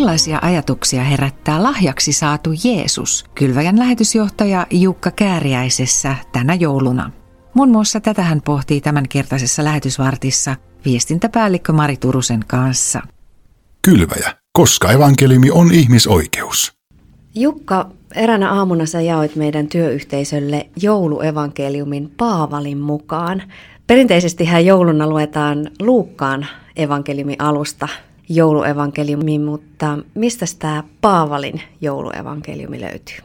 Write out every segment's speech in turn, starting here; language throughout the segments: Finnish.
Millaisia ajatuksia herättää lahjaksi saatu Jeesus, kylväjän lähetysjohtaja Jukka Kääriäisessä tänä jouluna? Muun muassa tätä hän pohtii tämänkertaisessa lähetysvartissa viestintäpäällikkö Mari Turusen kanssa. Kylväjä, koska evankeliumi on ihmisoikeus. Jukka, eränä aamuna sä jaoit meidän työyhteisölle jouluevankeliumin Paavalin mukaan. Perinteisesti hän jouluna luetaan Luukkaan evankeliumi alusta jouluevankeliumi, mutta mistä tämä Paavalin jouluevankeliumi löytyy?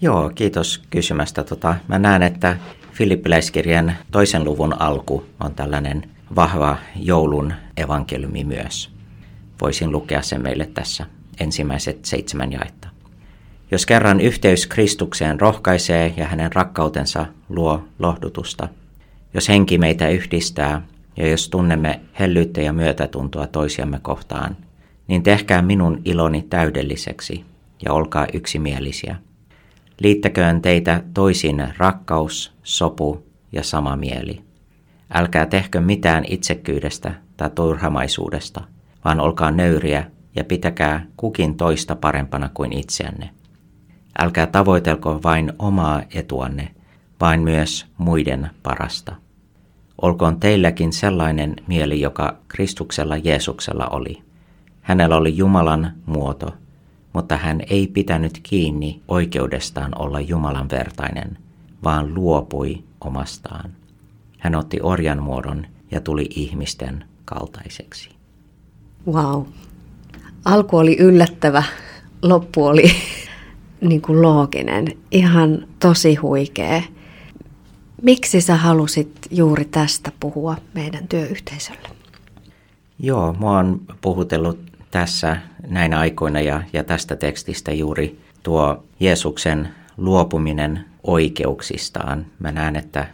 Joo, kiitos kysymästä. Tota, mä näen, että Filippiläiskirjan toisen luvun alku on tällainen vahva joulun evankeliumi myös. Voisin lukea sen meille tässä ensimmäiset seitsemän jaetta. Jos kerran yhteys Kristukseen rohkaisee ja hänen rakkautensa luo lohdutusta, jos henki meitä yhdistää ja jos tunnemme hellyyttä ja myötätuntoa toisiamme kohtaan, niin tehkää minun iloni täydelliseksi ja olkaa yksimielisiä. Liittäköön teitä toisin rakkaus, sopu ja sama mieli. Älkää tehkö mitään itsekkyydestä tai turhamaisuudesta, vaan olkaa nöyriä ja pitäkää kukin toista parempana kuin itseänne. Älkää tavoitelko vain omaa etuanne, vaan myös muiden parasta. Olkoon teilläkin sellainen mieli, joka Kristuksella Jeesuksella oli. Hänellä oli Jumalan muoto, mutta hän ei pitänyt kiinni oikeudestaan olla Jumalan vertainen, vaan luopui omastaan. Hän otti orjan muodon ja tuli ihmisten kaltaiseksi. Wow. Alku oli yllättävä, loppu oli niin kuin looginen, ihan tosi huikea. Miksi sä halusit juuri tästä puhua meidän työyhteisölle? Joo, mua on puhutellut tässä näinä aikoina ja, ja tästä tekstistä juuri tuo Jeesuksen luopuminen oikeuksistaan. Mä näen, että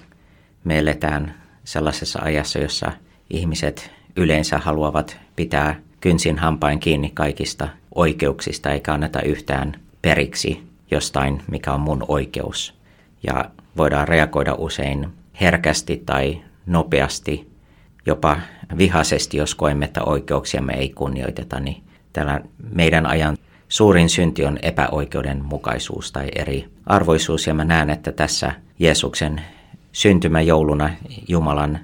me eletään sellaisessa ajassa, jossa ihmiset yleensä haluavat pitää kynsin hampain kiinni kaikista oikeuksista eikä anneta yhtään periksi jostain, mikä on mun oikeus. Ja voidaan reagoida usein herkästi tai nopeasti, jopa vihaisesti, jos koemme, että oikeuksiamme ei kunnioiteta, niin tällä meidän ajan suurin synti on epäoikeudenmukaisuus tai eri arvoisuus. Ja mä näen, että tässä Jeesuksen syntymäjouluna Jumalan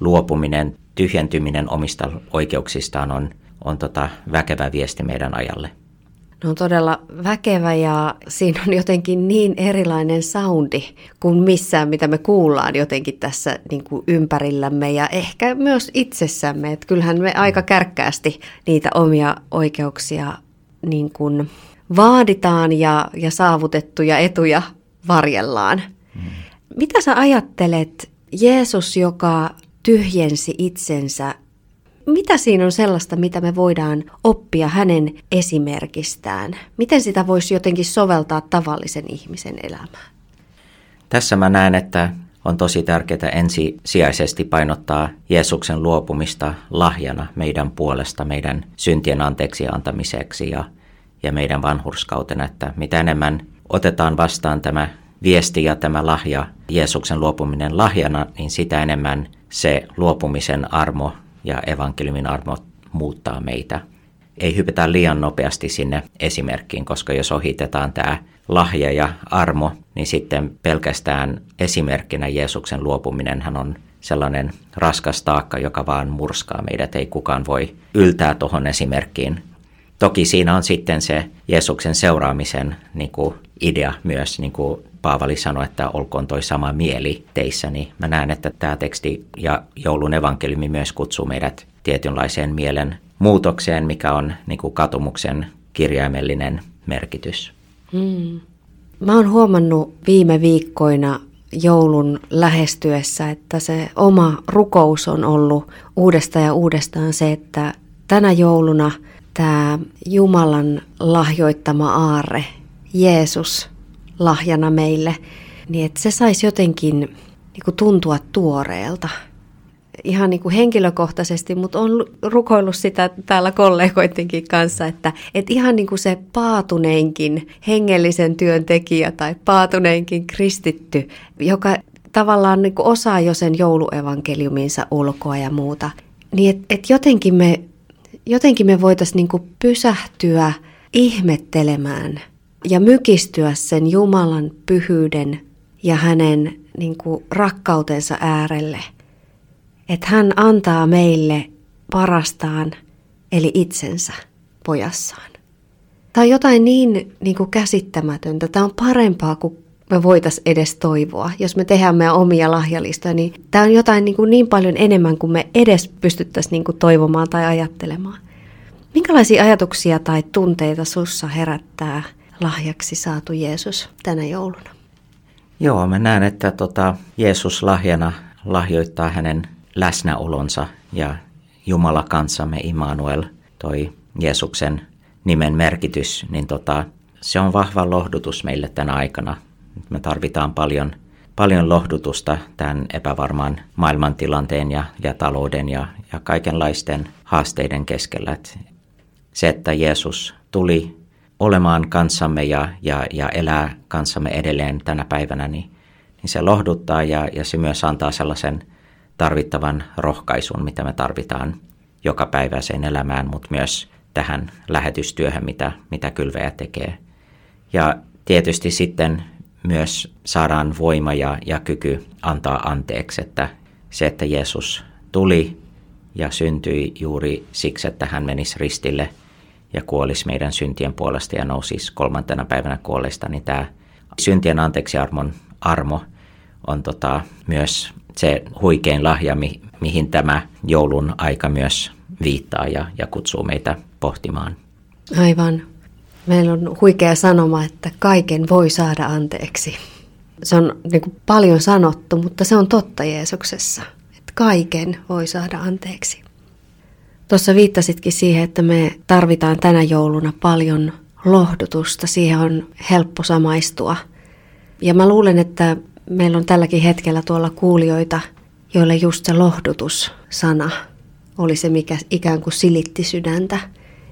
luopuminen, tyhjentyminen omista oikeuksistaan on, on tota väkevä viesti meidän ajalle. Ne on todella väkevä ja siinä on jotenkin niin erilainen soundi kuin missään, mitä me kuullaan jotenkin tässä niin kuin ympärillämme ja ehkä myös itsessämme. Että kyllähän me aika kärkkäästi niitä omia oikeuksia niin kuin vaaditaan ja, ja saavutettuja etuja varjellaan. Hmm. Mitä sä ajattelet, Jeesus, joka tyhjensi itsensä mitä siinä on sellaista, mitä me voidaan oppia hänen esimerkistään? Miten sitä voisi jotenkin soveltaa tavallisen ihmisen elämään? Tässä mä näen, että on tosi tärkeää ensisijaisesti painottaa Jeesuksen luopumista lahjana meidän puolesta, meidän syntien anteeksi antamiseksi ja, ja meidän vanhurskautena, että mitä enemmän otetaan vastaan tämä viesti ja tämä lahja, Jeesuksen luopuminen lahjana, niin sitä enemmän se luopumisen armo ja evankeliumin armo muuttaa meitä. Ei hypätä liian nopeasti sinne esimerkkiin, koska jos ohitetaan tämä lahja ja armo, niin sitten pelkästään esimerkkinä Jeesuksen luopuminen hän on sellainen raskas taakka, joka vaan murskaa meidät. Ei kukaan voi yltää tuohon esimerkkiin. Toki siinä on sitten se Jeesuksen seuraamisen niin kuin idea myös, niin kuin Paavali sanoi, että olkoon toi sama mieli teissä, niin mä näen, että tämä teksti ja joulun evankeliumi myös kutsuu meidät tietynlaiseen mielen muutokseen, mikä on niin kuin katumuksen kirjaimellinen merkitys. Hmm. Mä oon huomannut viime viikkoina joulun lähestyessä, että se oma rukous on ollut uudestaan ja uudestaan se, että tänä jouluna tämä Jumalan lahjoittama aarre, Jeesus, lahjana meille, niin että se saisi jotenkin niin kuin tuntua tuoreelta. Ihan niin kuin henkilökohtaisesti, mutta on rukoillut sitä täällä kollegoidenkin kanssa, että, että ihan niin kuin se paatuneinkin hengellisen työntekijä tai paatuneinkin kristitty, joka tavallaan niin kuin osaa jo sen jouluevankeliuminsa ulkoa ja muuta, niin että et jotenkin me jotenkin me voitaisiin niinku pysähtyä ihmettelemään ja mykistyä sen Jumalan pyhyyden ja hänen niinku rakkautensa äärelle. Että hän antaa meille parastaan, eli itsensä pojassaan. Tämä on jotain niin, niin kuin käsittämätöntä. Tämä on parempaa kuin me voitaisiin edes toivoa. Jos me tehdään meidän omia lahjalistoja, niin tämä on jotain niin, kuin niin paljon enemmän kuin me edes pystyttäisiin niin kuin toivomaan tai ajattelemaan. Minkälaisia ajatuksia tai tunteita sussa herättää lahjaksi saatu Jeesus tänä jouluna? Joo, mä näen, että tota, Jeesus lahjana lahjoittaa hänen läsnäolonsa ja Jumala kanssamme Immanuel, toi Jeesuksen nimen merkitys, niin tota, se on vahva lohdutus meille tänä aikana. Me tarvitaan paljon, paljon lohdutusta tämän epävarmaan maailmantilanteen ja, ja talouden ja, ja kaikenlaisten haasteiden keskellä. Et se, että Jeesus tuli olemaan kanssamme ja, ja, ja elää kanssamme edelleen tänä päivänä, niin, niin se lohduttaa ja, ja se myös antaa sellaisen tarvittavan rohkaisun, mitä me tarvitaan joka päiväiseen elämään, mutta myös tähän lähetystyöhön, mitä, mitä kylväjä tekee. Ja tietysti sitten myös saadaan voima ja, ja kyky antaa anteeksi, että se, että Jeesus tuli ja syntyi juuri siksi, että hän menisi ristille ja kuolisi meidän syntien puolesta ja nousisi kolmantena päivänä kuolleista, niin tämä syntien anteeksi armon armo on tota, myös se huikein lahja, mi, mihin tämä joulun aika myös viittaa ja, ja kutsuu meitä pohtimaan. Aivan. Meillä on huikea sanoma, että kaiken voi saada anteeksi. Se on niin kuin paljon sanottu, mutta se on totta Jeesuksessa, että kaiken voi saada anteeksi. Tuossa viittasitkin siihen, että me tarvitaan tänä jouluna paljon lohdutusta. Siihen on helppo samaistua. Ja mä luulen, että meillä on tälläkin hetkellä tuolla kuulijoita, joille just se lohdutus-sana oli se, mikä ikään kuin silitti sydäntä.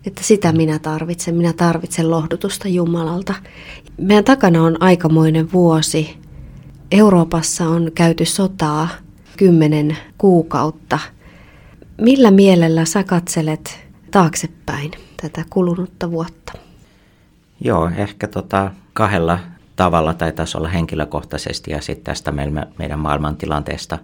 Että sitä minä tarvitsen. Minä tarvitsen lohdutusta Jumalalta. Meidän takana on aikamoinen vuosi. Euroopassa on käyty sotaa kymmenen kuukautta. Millä mielellä sä katselet taaksepäin tätä kulunutta vuotta? Joo, ehkä tota kahdella tavalla tai tasolla henkilökohtaisesti ja sitten tästä meidän maailmantilanteesta.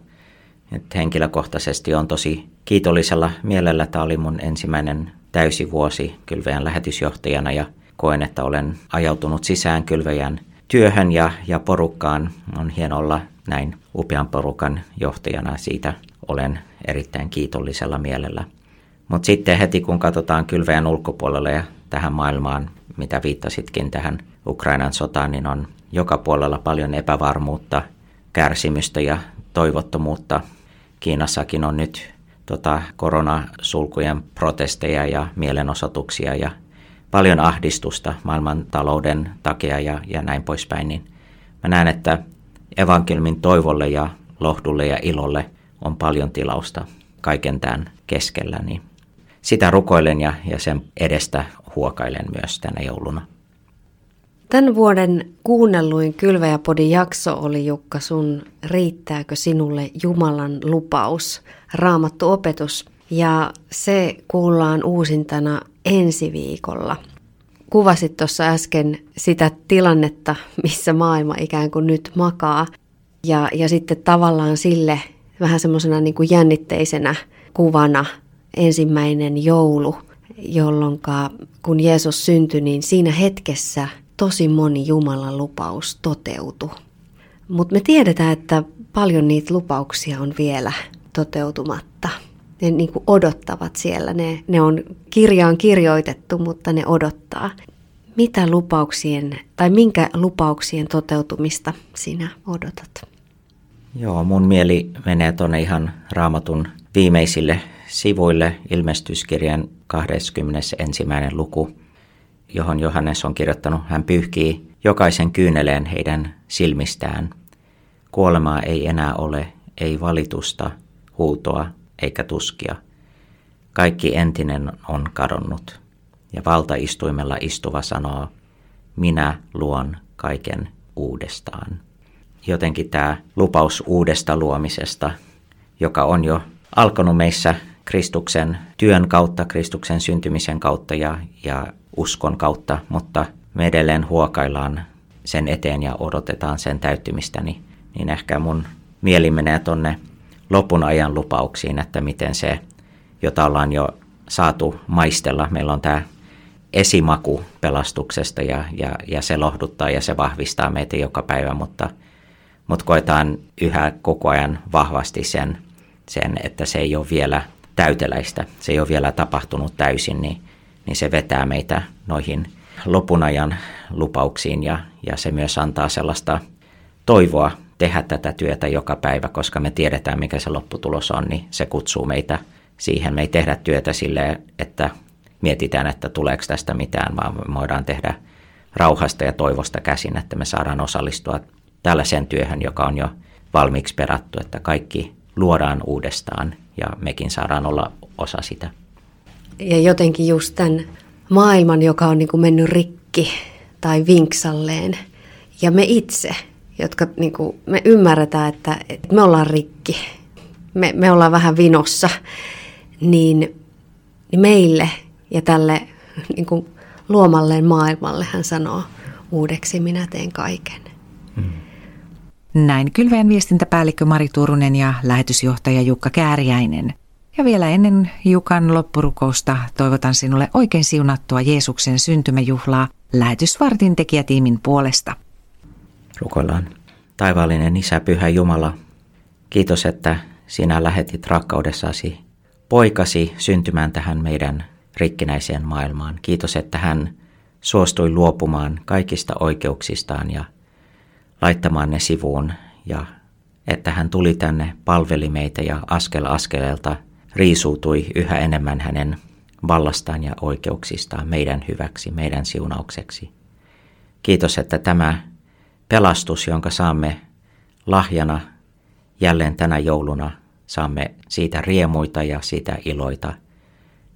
Et henkilökohtaisesti on tosi kiitollisella mielellä. Tämä oli mun ensimmäinen täysi vuosi kylväjän lähetysjohtajana ja koen, että olen ajautunut sisään kylväjän työhön ja, ja porukkaan. On hieno olla näin upean porukan johtajana. Siitä olen erittäin kiitollisella mielellä. Mutta sitten heti kun katsotaan kylväjän ulkopuolelle ja tähän maailmaan, mitä viittasitkin tähän Ukrainan sotaan, niin on joka puolella paljon epävarmuutta, kärsimystä ja toivottomuutta. Kiinassakin on nyt tota, koronasulkujen protesteja ja mielenosoituksia ja paljon ahdistusta maailmantalouden takia ja, ja näin poispäin, niin mä näen, että evankelmin toivolle ja lohdulle ja ilolle on paljon tilausta kaiken tämän keskellä, niin sitä rukoilen ja, ja sen edestä huokailen myös tänä jouluna. Tämän vuoden kuunnelluin Kylväjäpodin jakso oli Jukka sun Riittääkö sinulle Jumalan lupaus, raamattu opetus. Ja se kuullaan uusintana ensi viikolla. Kuvasit tuossa äsken sitä tilannetta, missä maailma ikään kuin nyt makaa. Ja, ja sitten tavallaan sille vähän semmoisena niin jännitteisenä kuvana ensimmäinen joulu, jolloin kun Jeesus syntyi, niin siinä hetkessä – tosi moni Jumalan lupaus toteutu. Mutta me tiedetään, että paljon niitä lupauksia on vielä toteutumatta. Ne niin kuin odottavat siellä. Ne, ne on kirjaan kirjoitettu, mutta ne odottaa. Mitä lupauksien, tai minkä lupauksien toteutumista sinä odotat? Joo, mun mieli menee tuonne ihan raamatun viimeisille sivuille ilmestyskirjan 21. luku johon Johannes on kirjoittanut, hän pyyhkii jokaisen kyyneleen heidän silmistään. Kuolemaa ei enää ole, ei valitusta, huutoa eikä tuskia. Kaikki entinen on kadonnut. Ja valtaistuimella istuva sanoo, minä luon kaiken uudestaan. Jotenkin tämä lupaus uudesta luomisesta, joka on jo alkanut meissä Kristuksen työn kautta, Kristuksen syntymisen kautta ja, ja uskon kautta, mutta me edelleen huokaillaan sen eteen ja odotetaan sen täyttymistä, niin, niin ehkä mun mieli menee tonne lopun ajan lupauksiin, että miten se, jota ollaan jo saatu maistella, meillä on tämä esimaku pelastuksesta ja, ja, ja se lohduttaa ja se vahvistaa meitä joka päivä, mutta, mutta koetaan yhä koko ajan vahvasti sen, sen, että se ei ole vielä täyteläistä, se ei ole vielä tapahtunut täysin, niin, niin se vetää meitä noihin lopun ajan lupauksiin ja, ja se myös antaa sellaista toivoa tehdä tätä työtä joka päivä, koska me tiedetään, mikä se lopputulos on, niin se kutsuu meitä siihen. Me ei tehdä työtä silleen, että mietitään, että tuleeko tästä mitään, vaan me voidaan tehdä rauhasta ja toivosta käsin, että me saadaan osallistua tällaiseen työhön, joka on jo valmiiksi perattu, että kaikki luodaan uudestaan ja mekin saadaan olla osa sitä. Ja jotenkin just tämän maailman, joka on niin kuin mennyt rikki tai vinksalleen, ja me itse, jotka niin kuin, me ymmärretään, että, että me ollaan rikki, me, me ollaan vähän vinossa, niin, niin meille ja tälle niin kuin luomalleen maailmalle hän sanoo, uudeksi minä teen kaiken. Hmm. Näin Kylväjän viestintäpäällikkö Mari Turunen ja lähetysjohtaja Jukka Kääriäinen. Ja vielä ennen Jukan loppurukousta toivotan sinulle oikein siunattua Jeesuksen syntymäjuhlaa lähetysvartin tekijätiimin puolesta. Rukoillaan. Taivaallinen Isä, Pyhä Jumala, kiitos, että sinä lähetit rakkaudessasi poikasi syntymään tähän meidän rikkinäiseen maailmaan. Kiitos, että hän suostui luopumaan kaikista oikeuksistaan ja laittamaan ne sivuun ja että hän tuli tänne, palveli meitä ja askel askeleelta riisuutui yhä enemmän hänen vallastaan ja oikeuksistaan meidän hyväksi, meidän siunaukseksi. Kiitos, että tämä pelastus, jonka saamme lahjana jälleen tänä jouluna, saamme siitä riemuita ja siitä iloita,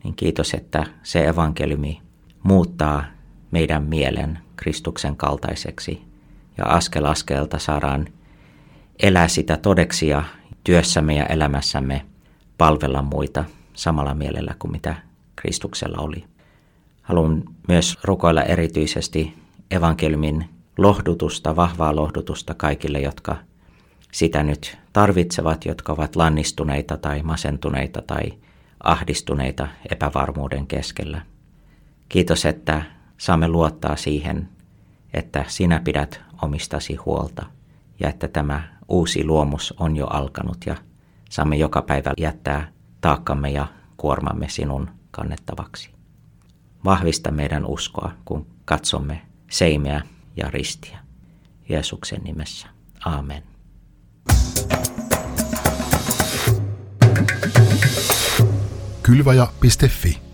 niin kiitos, että se evankeliumi muuttaa meidän mielen Kristuksen kaltaiseksi ja askel askelta saadaan elää sitä todeksi ja työssämme ja elämässämme palvella muita samalla mielellä kuin mitä Kristuksella oli. Haluan myös rukoilla erityisesti evankeliumin lohdutusta, vahvaa lohdutusta kaikille, jotka sitä nyt tarvitsevat, jotka ovat lannistuneita tai masentuneita tai ahdistuneita epävarmuuden keskellä. Kiitos, että saamme luottaa siihen, että sinä pidät omistasi huolta ja että tämä uusi luomus on jo alkanut ja saamme joka päivä jättää taakkamme ja kuormamme sinun kannettavaksi. Vahvista meidän uskoa, kun katsomme seimeä ja ristiä. Jeesuksen nimessä. Amen. Kylvaja.fi